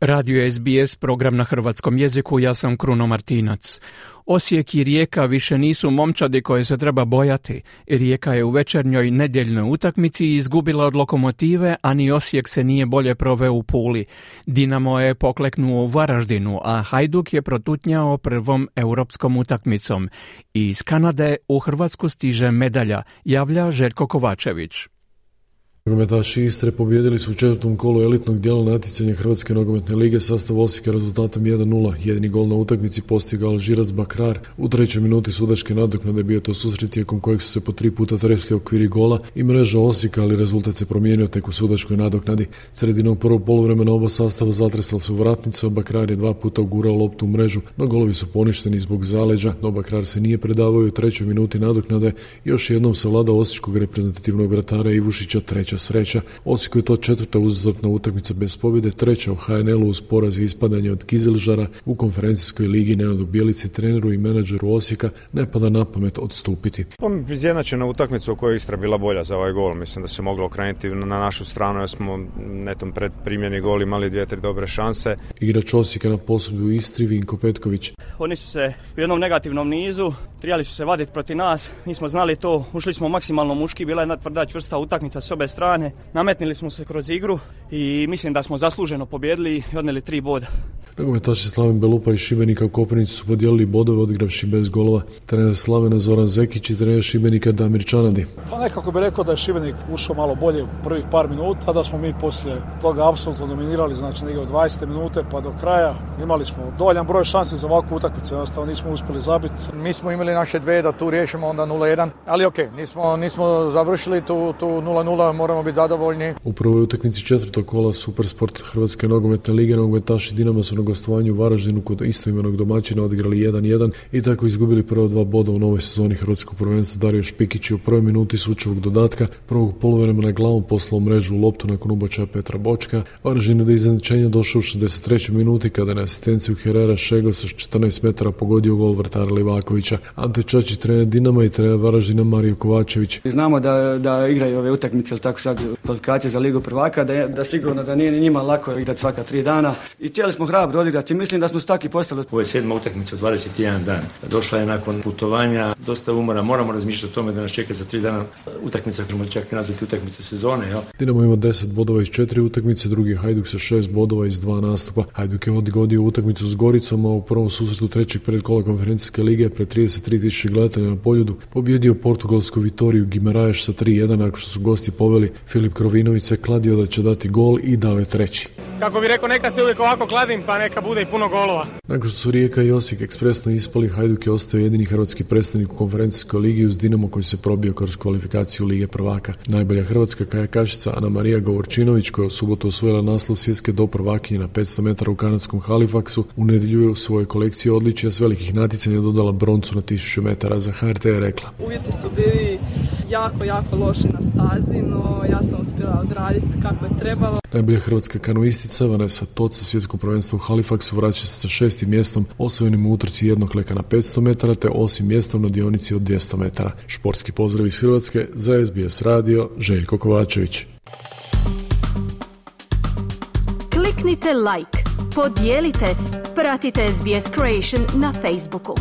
Radio SBS, program na hrvatskom jeziku, ja sam Kruno Martinac. Osijek i Rijeka više nisu momčadi koje se treba bojati. Rijeka je u večernjoj nedjeljnoj utakmici izgubila od lokomotive, a ni Osijek se nije bolje proveo u Puli. Dinamo je pokleknuo u Varaždinu, a Hajduk je protutnjao prvom europskom utakmicom. Iz Kanade u Hrvatsku stiže medalja, javlja Željko Kovačević. Nogometaši Istre pobjedili su u četvrtom kolu elitnog dijela natjecanja Hrvatske nogometne lige sastav Osijeka rezultatom 1-0. Jedini gol na utakmici postigao Alžirac Bakrar. U trećoj minuti sudačke nadoknade bio to susret tijekom kojeg su se po tri puta tresli okviri gola i mreža Osijeka, ali rezultat se promijenio tek u sudačkoj nadoknadi. Sredinom prvog poluvremena oba sastava zatresla su vratnice, Bakrar je dva puta ugurao loptu u mrežu, no golovi su poništeni zbog zaleđa, no Bakrar se nije predavao u trećoj minuti nadoknade još jednom savladao osječkog reprezentativnog vratara Ivušića treća sreća. Osijeku je to četvrta uzastopna utakmica bez pobjede, treća u HNL-u uz poraz i ispadanje od Kizelžara u konferencijskoj ligi Nenadu Bjelici, treneru i menadžeru Osijeka ne pada na pamet odstupiti. Izjednačena utakmica u kojoj Istra bila bolja za ovaj gol. Mislim da se moglo okrenuti na našu stranu jer smo netom pred primjeni gol imali dvije, tri dobre šanse. Igrač Osijeka na posudbi u Istri, Vinko Petković. Oni su se u jednom negativnom nizu, trijali su se vaditi protiv nas, nismo znali to, ušli smo maksimalno muški, bila je jedna tvrda čvrsta utakmica s obe strane, nametnili smo se kroz igru i mislim da smo zasluženo pobjedili i odnijeli tri boda. Nogometaši Slaven Belupa i Šibenika u Koprivnici su podijelili bodove odigravši bez golova. Trener Slavena Zoran Zekić i trener Šibenika Damir Čanadi. Pa nekako bi rekao da je Šibenik ušao malo bolje u prvih par minuta, da smo mi poslije toga apsolutno dominirali, znači negdje od 20 minute pa do kraja. Imali smo dovoljan broj šanse za ovakvu utakmicu, jednostavno nismo uspjeli zabiti. Mi smo imali naše dve da tu riješimo onda 0-1, ali ok, nismo, nismo završili tu, tu 0-0, moramo biti zadovoljni. U prvoj utakmici četvrtog kola Supersport Hrvatske nogometne lige nogometaši Dinama su na gostovanju u Varaždinu kod istoimenog domaćina odigrali 1-1 i tako izgubili prvo dva boda u novoj sezoni Hrvatskog prvenstva. Dario Špikić je u prvoj minuti sučevog dodatka prvog poluvremena glavom poslao mrežu u loptu nakon ubočaja Petra Bočka. Varaždin je do iznenačenja došao u 63. minuti kada je na asistenciju Herrera Šego sa 14 metara pogodio gol vrtara Livakovića. Ante Čačić trener Dinama i trener Varaždina Mario Kovačević. Znamo da, da igraju ove utakmice, ali tako sad kvalifikacije za Ligu prvaka, da, da sigurno da nije njima lako igrati svaka tri dana. I htjeli smo hrabro odigrati. Mislim da smo staki postali. Ovo je sedma utakmica u 21 dan. Došla je nakon putovanja, dosta umora. Moramo razmišljati o tome da nas čeka za tri dana utakmica, ćemo čak i nazvati utakmice sezone. Jel? Dinamo ima 10 bodova iz četiri utakmice, drugi Hajduk sa šest bodova iz dva nastupa. Hajduk je odgodio utakmicu s Goricom, a u prvom susretu trećeg predkola konferencijske lige pred 33.000 gledatelja na poljudu pobjedio portugalsku Vitoriju Gimaraješ sa 3-1 nakon što su gosti poveli Filip Krovinović se kladio da će dati gol i dao je treći. Kako bi rekao, neka se uvijek ovako kladim, pa neka bude i puno golova. Nakon što su Rijeka i Osijek ekspresno ispali, Hajduk je ostao jedini hrvatski predstavnik u konferencijskoj ligi uz Dinamo koji se probio kroz kvalifikaciju Lige prvaka. Najbolja hrvatska kajakašica Ana Marija Govorčinović koja je u subotu osvojila naslov svjetske do prvakinje na 500 metara u kanadskom Halifaxu, u nedjelju je u svojoj kolekciji odličija s velikih natjecanja dodala broncu na 1000 metara. Za HRT je rekla. Uvjeti su bili jako, jako loši na stazi, no uspjela odraditi kako je trebalo. Najbolja hrvatska kanoistica Vanessa Toca svjetsko prvenstvo u Halifaxu vraća se sa šestim mjestom osvojenim u utrci jednog leka na 500 metara te osim mjestom na dionici od 200 metara. Športski pozdrav iz Hrvatske za SBS radio Željko Kovačević. Kliknite like, podijelite, pratite SBS Creation na Facebooku.